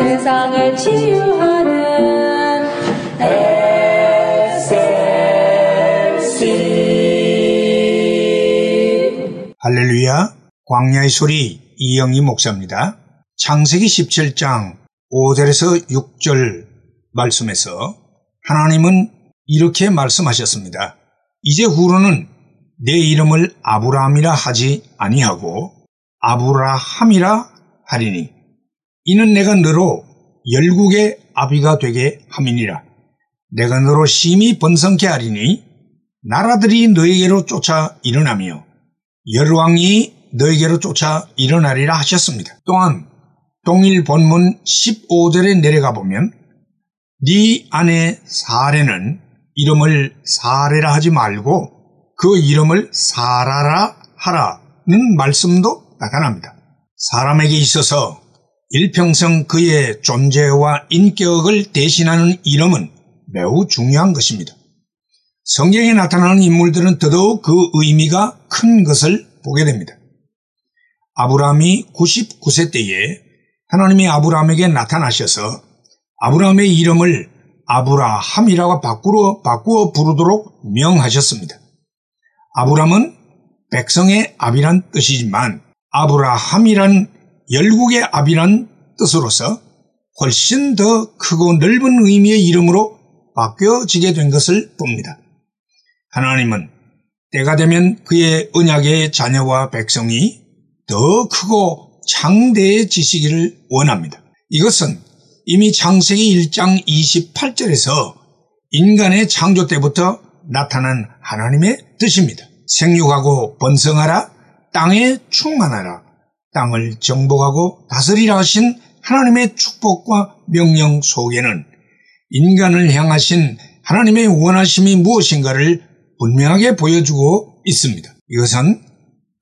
세상을 치유하는 SLC 할렐루야 광야의 소리 이영희 목사입니다. 창세기 17장 5절에서 6절 말씀에서 하나님은 이렇게 말씀하셨습니다. 이제 후로는 내 이름을 아브라함이라 하지 아니하고 아브라함이라 하리니 이는 내가 너로 열국의 아비가 되게 함이니라. 내가 너로 심히 번성케 하리니 나라들이 너에게로 쫓아 일어나며 열왕이 너에게로 쫓아 일어나리라 하셨습니다. 또한 동일 본문 15절에 내려가 보면 네 아내 사례는 이름을 사례라 하지 말고 그 이름을 사라라 하라는 말씀도 나타납니다. 사람에게 있어서 일평생 그의 존재와 인격을 대신하는 이름은 매우 중요한 것입니다. 성경에 나타나는 인물들은 더더욱 그 의미가 큰 것을 보게 됩니다. 아브라함이 99세 때에 하나님이 아브라함에게 나타나셔서 아브라함의 이름을 아브라함이라고 바꾸어, 바꾸어 부르도록 명하셨습니다. 아브라함은 백성의 아비란 뜻이지만 아브라함이란 열국의 아비란 뜻으로서 훨씬 더 크고 넓은 의미의 이름으로 바뀌어지게 된 것을 봅니다. 하나님은 때가 되면 그의 언약의 자녀와 백성이 더 크고 창대해지시기를 원합니다. 이것은 이미 창세기 1장 28절에서 인간의 창조 때부터 나타난 하나님의 뜻입니다. 생육하고 번성하라, 땅에 충만하라, 땅을 정복하고 다스리라 하신 하나님의 축복과 명령 속에는 인간을 향하신 하나님의 원하심이 무엇인가를 분명하게 보여주고 있습니다. 이것은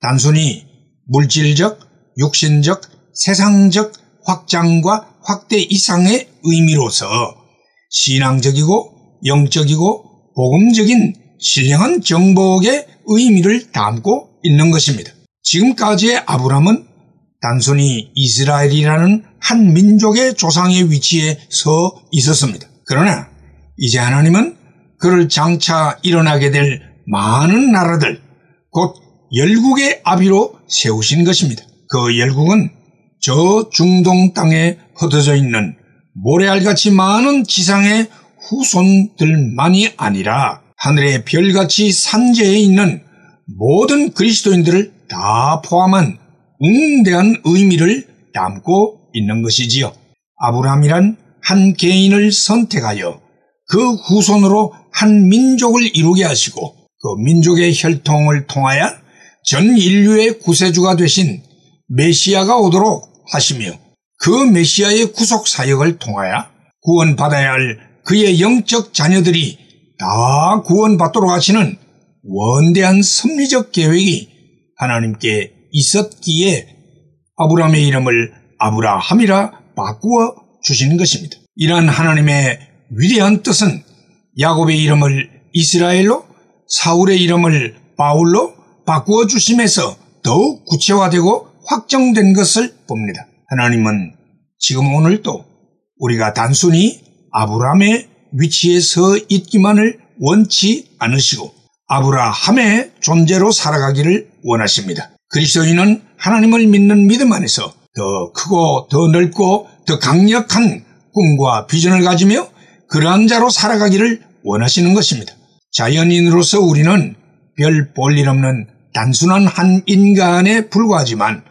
단순히 물질적, 육신적, 세상적 확장과 확대 이상의 의미로서 신앙적이고 영적이고 복음적인 신령한 정복의 의미를 담고 있는 것입니다. 지금까지의 아브람은 단순히 이스라엘이라는 한 민족의 조상의 위치에 서 있었습니다. 그러나 이제 하나님은 그를 장차 일어나게 될 많은 나라들, 곧 열국의 아비로 세우신 것입니다. 그 열국은 저 중동 땅에 흩어져 있는 모래알같이 많은 지상의 후손들만이 아니라 하늘의 별같이 산재에 있는 모든 그리스도인들을 다 포함한 웅대한 의미를 담고 있는 것이지요. 아브라함이란 한 개인을 선택하여 그 후손으로 한 민족을 이루게 하시고 그 민족의 혈통을 통하여 전 인류의 구세주가 되신 메시아가 오도록 하시며 그 메시아의 구속 사역을 통하여 구원받아야 할 그의 영적 자녀들이 다 구원받도록 하시는 원대한 섭리적 계획이 하나님께 있었기에 아브라함의 이름을 아브라함이라 바꾸어 주시는 것입니다. 이러한 하나님의 위대한 뜻은 야곱의 이름을 이스라엘로 사울의 이름을 바울로 바꾸어 주심에서 더욱 구체화되고 확정된 것을 봅니다. 하나님은 지금 오늘도 우리가 단순히 아브라함의 위치에 서 있기만을 원치 않으시고 아브라함의 존재로 살아가기를 원하십니다. 그리스도인은 하나님을 믿는 믿음 안에서 더 크고 더 넓고 더 강력한 꿈과 비전을 가지며 그러한 자로 살아가기를 원하시는 것입니다. 자연인으로서 우리는 별 볼 일 없는 단순한 한 인간에 불과하지만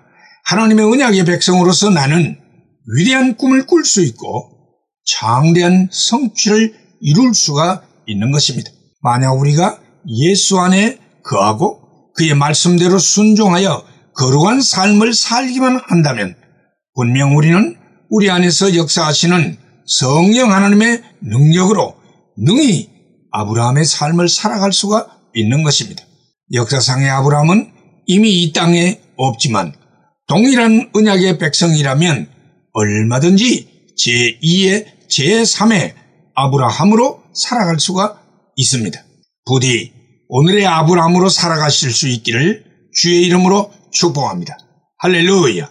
하나님의 언약의 백성으로서 나는 위대한 꿈을 꿀 수 있고 장대한 성취를 이룰 수가 있는 것입니다. 만약 우리가 예수 안에 거하고 그의 말씀대로 순종하여 거룩한 삶을 살기만 한다면 분명 우리는 우리 안에서 역사하시는 성령 하나님의 능력으로 능히 아브라함의 삶을 살아갈 수가 있는 것입니다. 역사상의 아브라함은 이미 이 땅에 없지만 동일한 언약의 백성이라면 얼마든지 제2의 제3의 아브라함으로 살아갈 수가 있습니다. 부디 오늘의 아브라함으로 살아가실 수 있기를 주의 이름으로 축복합니다. 할렐루야.